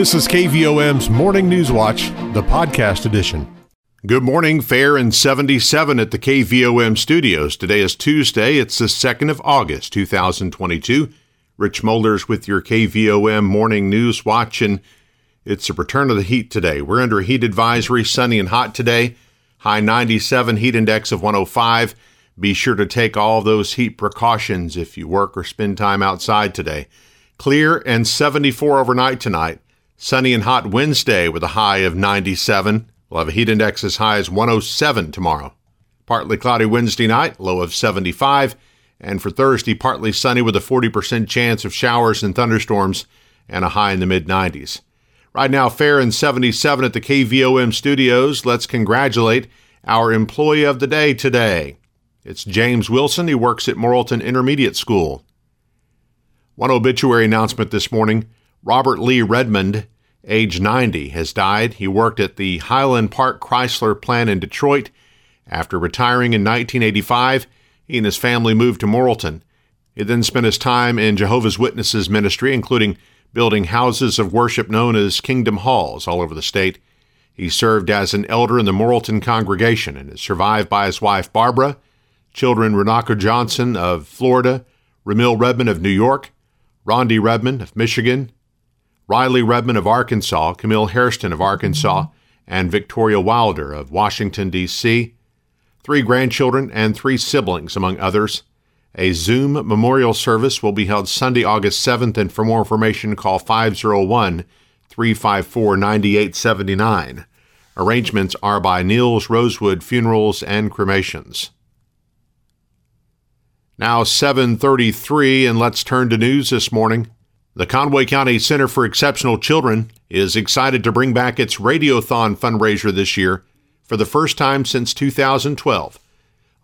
This is KVOM's Morning News Watch, the podcast edition. Good morning, fair and 77 at the KVOM studios. Today is Tuesday. It's the 2nd of August, 2022. Rich Molders with your KVOM Morning News Watch, and it's a return of the heat today. We're under a heat advisory, sunny and hot today. High 97, heat index of 105. Be sure to take all those heat precautions if you work or spend time outside today. Clear and 74 overnight tonight. Sunny and hot Wednesday with a high of 97. We'll have a heat index as high as 107 tomorrow. Partly cloudy Wednesday night, low of 75. And for Thursday, partly sunny with a 40% chance of showers and thunderstorms and a high in the mid 90s. Right now, fair and 77 at the KVOM studios. Let's congratulate our employee of the day today. It's James Wilson. He works at Morrilton Intermediate School. One obituary announcement this morning Robert Lee Redmond, age 90, has died. He worked at the Highland Park Chrysler plant in Detroit. After retiring in 1985, he and his family moved to Morrilton. He then spent his time in Jehovah's Witnesses ministry, including building houses of worship known as Kingdom Halls all over the state. He served as an elder in the Morrilton congregation and is survived by his wife Barbara, children Renaka Johnson of Florida, Ramil Redmond of New York, Rondi Redmond of Michigan, Riley Redmond of Arkansas, Camille Hairston of Arkansas, and Victoria Wilder of Washington, D.C., three grandchildren and three siblings, among others. A Zoom memorial service will be held Sunday, August 7th, and for more information, call 501 354 9879. Arrangements are by Niels Rosewood Funerals and Cremations. Now 7:33 and let's turn to news this morning. The Conway County Center for Exceptional Children is excited to bring back its Radiothon fundraiser this year for the first time since 2012.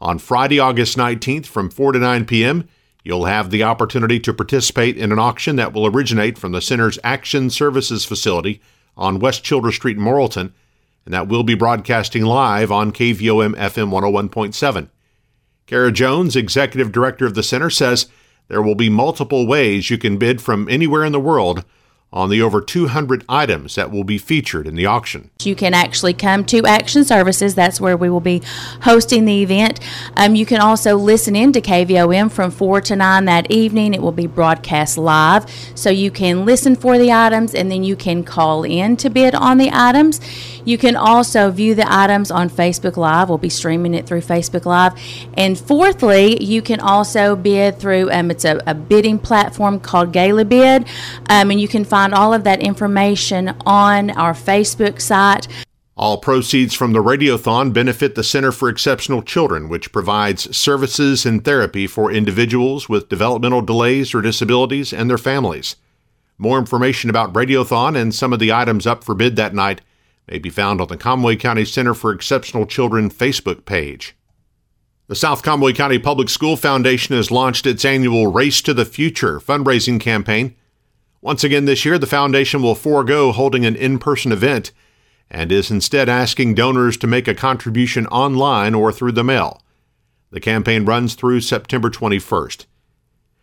On Friday, August 19th from 4 to 9 p.m., you'll have the opportunity to participate in an auction that will originate from the center's Action Services facility on West Childress Street in Morrilton, and that will be broadcasting live on KVOM FM 101.7. Kara Jones, executive director of the center, says there will be multiple ways you can bid from anywhere in the world on the over 200 items that will be featured in the auction. You can actually come to Action Services. That's where we will be hosting the event. Um, you can also listen in to KVOM from 4 to 9 that evening. It will be broadcast live. So you can listen for the items and then you can call in to bid on the items. You can also view the items on Facebook Live. We'll be streaming it through Facebook Live. And fourthly, you can also bid through, um, it's a, a bidding platform called GalaBid. Um, and you can find all of that information on our Facebook site. All proceeds from the Radiothon benefit the Center for Exceptional Children, which provides services and therapy for individuals with developmental delays or disabilities and their families. More information about Radiothon and some of the items up for bid that night may be found on the Conway County Center for Exceptional Children Facebook page. The South Conway County Public School Foundation has launched its annual Race to the Future fundraising campaign once again this year, the foundation will forego holding an in person event and is instead asking donors to make a contribution online or through the mail. The campaign runs through September 21st.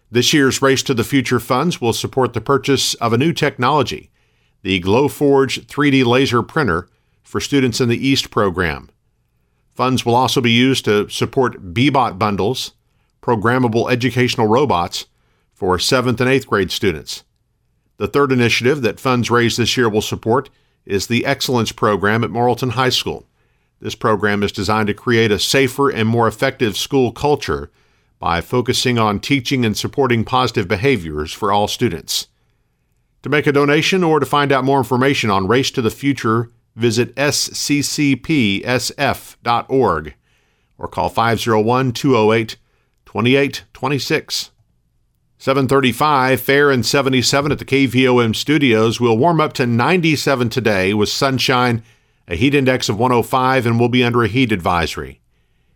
This year's Race to the Future funds will support the purchase of a new technology, the Glowforge 3D laser printer for students in the EAST program. Funds will also be used to support Bee-Bot bundles, programmable educational robots for 7th and 8th grade students. The third initiative that funds raised this year will support is the Excellence Program at Morrilton High School. This program is designed to create a safer and more effective school culture by focusing on teaching and supporting positive behaviors for all students. To make a donation or to find out more information on Race to the Future, visit sccpsf.org or call 501 208 2826. 735, fair and 77 at the KVOM studios. We'll warm up to 97 today with sunshine, a heat index of 105, and we'll be under a heat advisory.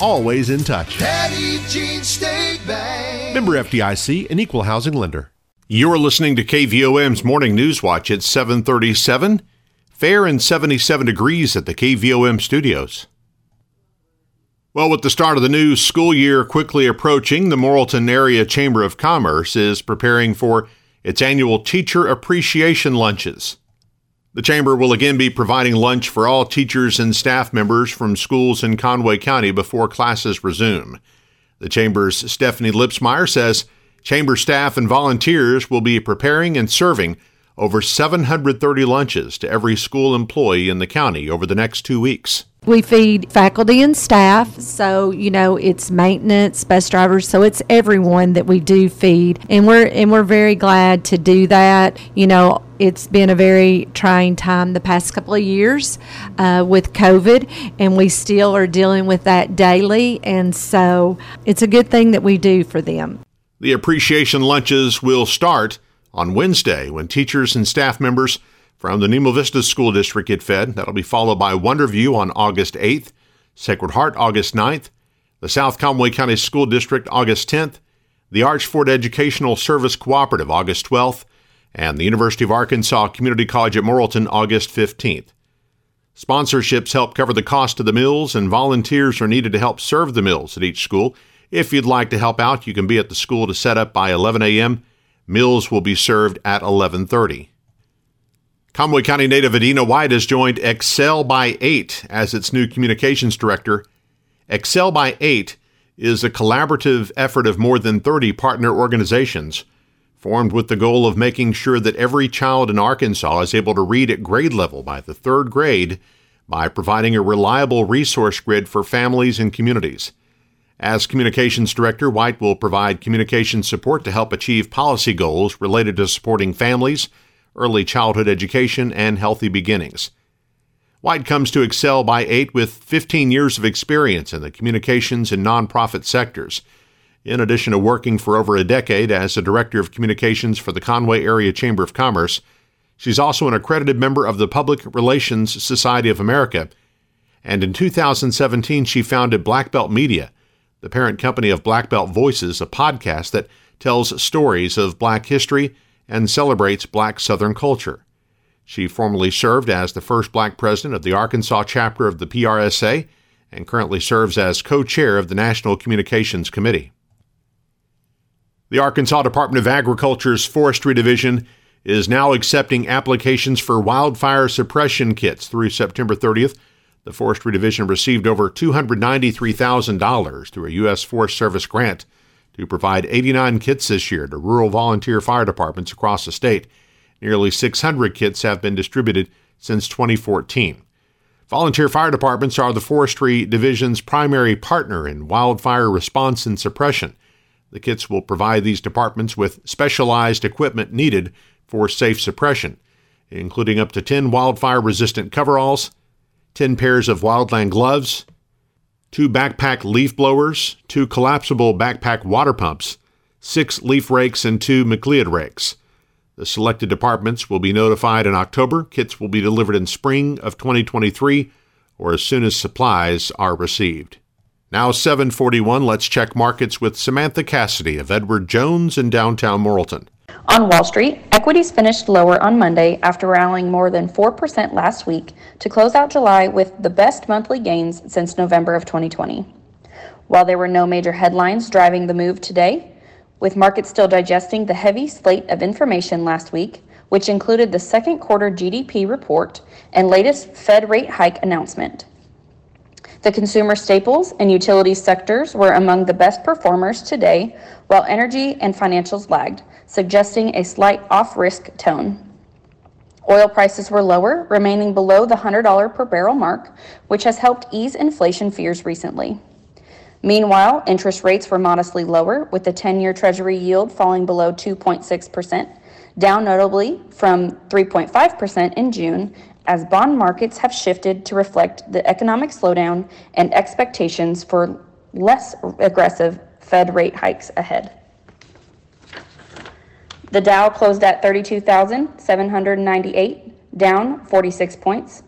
always in touch. Petit Jean State Bank. Member FDIC, an equal housing lender. You're listening to KVOM's Morning News Watch at 737. Fair and 77 degrees at the KVOM studios. Well, with the start of the new school year quickly approaching, the Morrilton Area Chamber of Commerce is preparing for its annual Teacher Appreciation Lunches. The Chamber will again be providing lunch for all teachers and staff members from schools in Conway County before classes resume. The Chamber's Stephanie Lipsmeyer says Chamber staff and volunteers will be preparing and serving over 730 lunches to every school employee in the county over the next two weeks. We feed faculty and staff, so you know it's maintenance, bus drivers, so it's everyone that we do feed, and we're and we're very glad to do that. You know, it's been a very trying time the past couple of years uh, with COVID, and we still are dealing with that daily, and so it's a good thing that we do for them. The appreciation lunches will start on Wednesday when teachers and staff members from the Nemo Vista School District get fed. That'll be followed by Wonderview on August 8th, Sacred Heart August 9th, the South Conway County School District August 10th, the Arch Ford Educational Service Cooperative August 12th, and the University of Arkansas Community College at Morrilton August 15th. Sponsorships help cover the cost of the meals, and volunteers are needed to help serve the meals at each school. If you'd like to help out, you can be at the school to set up by 11 a.m. Meals will be served at 11:30. Conway County native Adina White has joined Excel by 8 as its new communications director. Excel by 8 is a collaborative effort of more than 30 partner organizations, formed with the goal of making sure that every child in Arkansas is able to read at grade level by the third grade by providing a reliable resource grid for families and communities. As communications director, White will provide communication support to help achieve policy goals related to supporting families early childhood education, and healthy beginnings. White comes to Excel by 8 with 15 years of experience in the communications and nonprofit sectors. In addition to working for over a decade as a director of communications for the Conway Area Chamber of Commerce, she's also an accredited member of the Public Relations Society of America. And in 2017, she founded Black Belt Media, the parent company of Black Belt Voices, a podcast that tells stories of black history and celebrates black Southern culture. She formerly served as the first black president of the Arkansas chapter of the PRSA and currently serves as co chair of the National Communications Committee. The Arkansas Department of Agriculture's Forestry Division is now accepting applications for wildfire suppression kits through September 30th. The Forestry Division received over $293,000 through a U.S. Forest Service grant to provide 89 kits this year to rural volunteer fire departments across the state. Nearly 600 kits have been distributed since 2014. Volunteer fire departments are the Forestry Division's primary partner in wildfire response and suppression. The kits will provide these departments with specialized equipment needed for safe suppression, including up to 10 wildfire resistant coveralls, 10 pairs of wildland gloves, two backpack leaf blowers, two collapsible backpack water pumps, six leaf rakes, and two McLeod rakes. The selected departments will be notified in October. Kits will be delivered in spring of 2023 or as soon as supplies are received. Now 741, let's check markets with Samantha Cassidy of Edward Jones in downtown Morrilton. On Wall Street, equities finished lower on Monday after rallying more than 4% last week to close out July with the best monthly gains since November of 2020. While there were no major headlines driving the move today, with markets still digesting the heavy slate of information last week, which included the second quarter GDP report and latest Fed rate hike announcement. The consumer staples and utilities sectors were among the best performers today, while energy and financials lagged, suggesting a slight off risk tone. Oil prices were lower, remaining below the $100 per barrel mark, which has helped ease inflation fears recently. Meanwhile, interest rates were modestly lower, with the 10 year Treasury yield falling below 2.6%, down notably from 3.5% in June, as bond markets have shifted to reflect the economic slowdown and expectations for less aggressive Fed rate hikes ahead. The Dow closed at 32,798, down 46 points.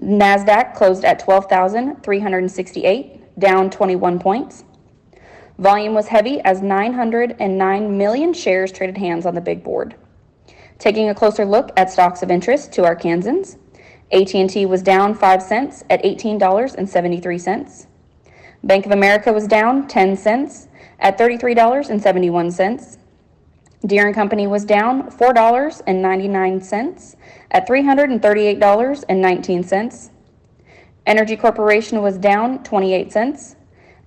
NASDAQ closed at 12,368, down 21 points. Volume was heavy as 909 million shares traded hands on the big board. Taking a closer look at stocks of interest to Arkansans, AT&T was down 5 cents at $18.73. Bank of America was down 10 cents at $33.71. Deere & Company was down $4.99 at $338.19. Entergy Corporation was down 28 cents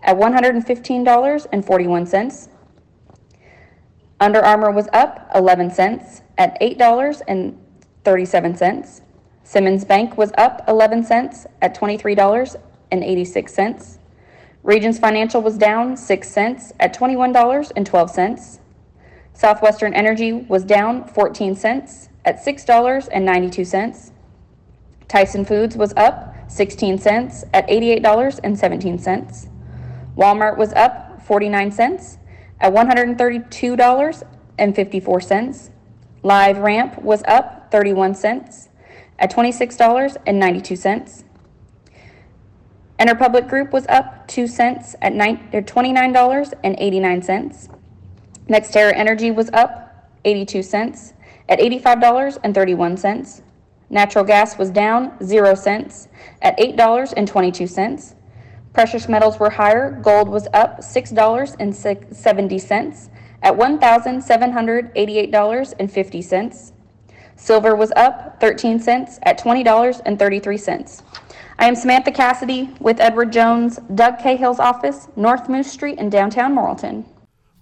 at $115.41. Under Armour was up 11 cents at $8.37. Simmons Bank was up 11 cents at $23.86. Regions Financial was down 6 cents at $21.12. Southwestern Energy was down 14 cents at $6.92. Tyson Foods was up 16 cents at $88.17. Walmart was up 49 cents at $132.54. LiveRamp was up 31 cents at $26.92. Interpublic Group was up 2 cents at $29.89. NextEra Energy was up 82 cents at $85.31. Natural gas was down 0 cents at $8.22. Precious metals were higher. Gold was up $6.70 at $1,788.50. Silver was up 13 cents at $20.33. I am Samantha Cassidy with Edward Jones, Doug Cahill's office, North Moose Street in downtown Morrilton.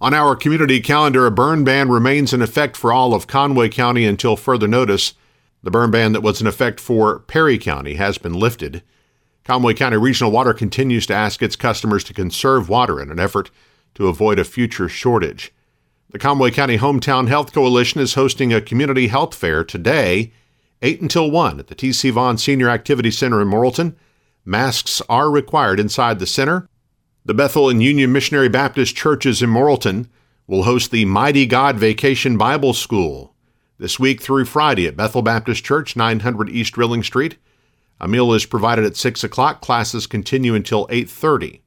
On our community calendar, a burn ban remains in effect for all of Conway County until further notice. The burn ban that was in effect for Perry County has been lifted. Conway County Regional Water continues to ask its customers to conserve water in an effort to avoid a future shortage. The Conway County Hometown Health Coalition is hosting a community health fair today 8 until 1 at the T.C. Vaughn Senior Activity Center in Morrilton. Masks are required inside the center. The Bethel and Union Missionary Baptist Churches in Morrilton will host the Mighty God Vacation Bible School this week through Friday at Bethel Baptist Church, 900 East Rilling Street. A meal is provided at 6 o'clock. Classes continue until 8.30.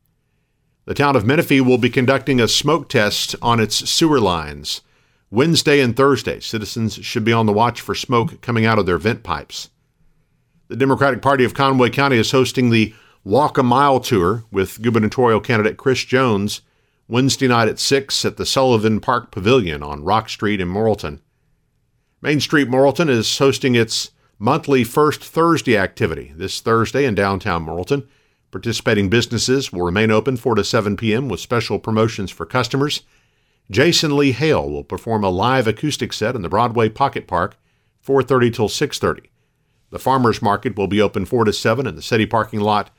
The town of Menifee will be conducting a smoke test on its sewer lines. Wednesday and Thursday, citizens should be on the watch for smoke coming out of their vent pipes. The Democratic Party of Conway County is hosting the Walk a Mile tour with gubernatorial candidate Chris Jones Wednesday night at 6 at the Sullivan Park Pavilion on Rock Street in Morrilton. Main Street Morrilton is hosting its monthly First Thursday activity this Thursday in downtown Morrilton. Participating businesses will remain open 4 to 7 p.m. with special promotions for customers. Jason Lee Hale will perform a live acoustic set in the Broadway Pocket Park, 4:30 till 6:30. The farmers market will be open 4 to 7 in the city parking lot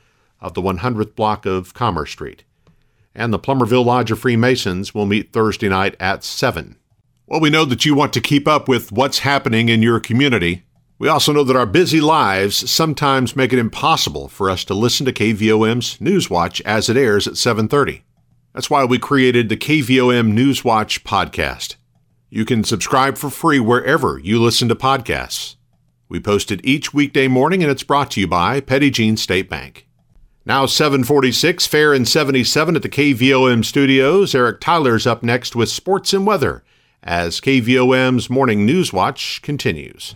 of the 100th block of Commerce Street. And the Plumerville Lodge of Freemasons will meet Thursday night at 7. Well, we know that you want to keep up with what's happening in your community. We also know that our busy lives sometimes make it impossible for us to listen to KVOM's Newswatch as it airs at 7:30. That's why we created the KVOM Newswatch podcast. You can subscribe for free wherever you listen to podcasts. We post it each weekday morning and it's brought to you by Petit Jean State Bank. Now 746, fair and 77 at the KVOM studios. Eric Tyler's up next with sports and weather as KVOM's morning news watch continues.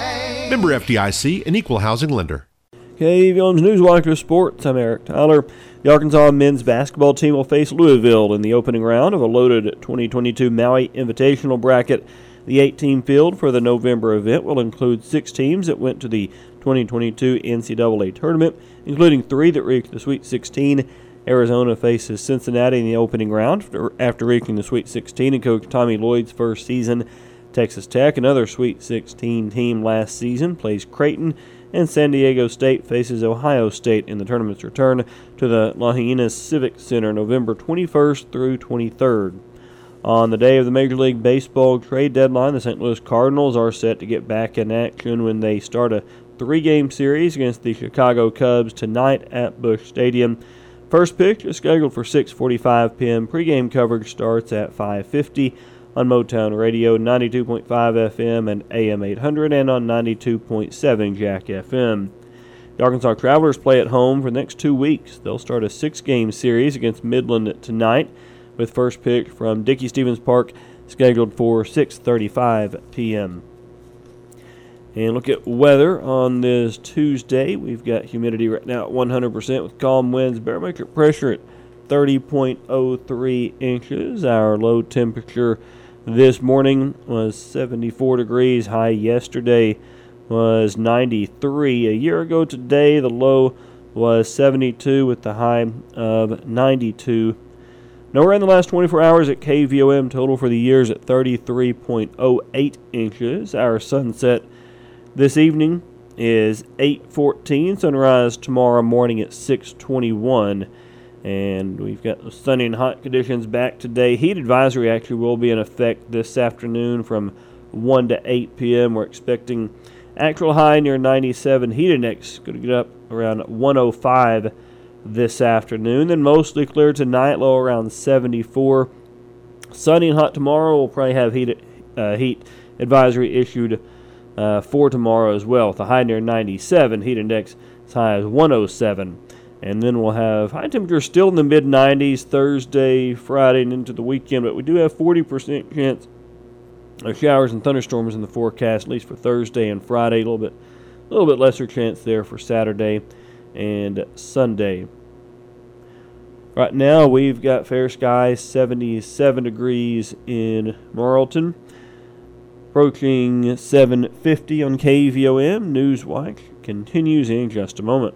Member FDIC, an equal housing lender. KVOM's Newswatcher Sports. I'm Eric Tyler. The Arkansas men's basketball team will face Louisville in the opening round of a loaded 2022 Maui Invitational bracket. The eight team field for the November event will include six teams that went to the 2022 NCAA tournament, including three that reached the Sweet 16. Arizona faces Cincinnati in the opening round after reaching the Sweet 16 in Coach Tommy Lloyd's first season. Texas Tech, another Sweet 16 team last season, plays Creighton, and San Diego State faces Ohio State in the tournament's return to the Lahaina Civic Center November 21st through 23rd. On the day of the Major League Baseball trade deadline, the St. Louis Cardinals are set to get back in action when they start a three game series against the Chicago Cubs tonight at Busch Stadium. First pitch is scheduled for 6:45 p.m. Pre-game coverage starts at 5:50 on Motown Radio 92.5 FM and AM 800 and on 92.7 Jack FM. The Arkansas Travelers play at home for the next two weeks. They'll start a six-game series against Midland tonight with first pitch from Dickey-Stephens Park scheduled for 6:35 p.m. And look at weather on this Tuesday. We've got humidity right now at 100% with calm winds, barometric pressure at 30.03 inches. Our low temperature this morning was 74 degrees. High yesterday was 93. A year ago today, the low was 72 with the high of 92. Nowhere in the last 24 hours at KVOM total for the years at 33.08 inches. Our sunset this evening is 8:14. Sunrise tomorrow morning at 6:21. And we've got sunny and hot conditions back today. Heat advisory actually will be in effect this afternoon from 1 to 8 p.m. We're expecting actual high near 97. Heat index going to get up around 105 this afternoon. Then mostly clear tonight, low around 74. Sunny and hot tomorrow. We'll probably have heat uh, heat advisory issued uh, for tomorrow as well. With a high near 97, heat index as high as 107. And then we'll have high temperatures still in the mid 90s Thursday, Friday, and into the weekend. But we do have 40% chance of showers and thunderstorms in the forecast, at least for Thursday and Friday. A little bit, a little bit lesser chance there for Saturday and Sunday. Right now, we've got fair skies, 77 degrees in Morrilton, Approaching 750 on KVOM. Newswatch continues in just a moment.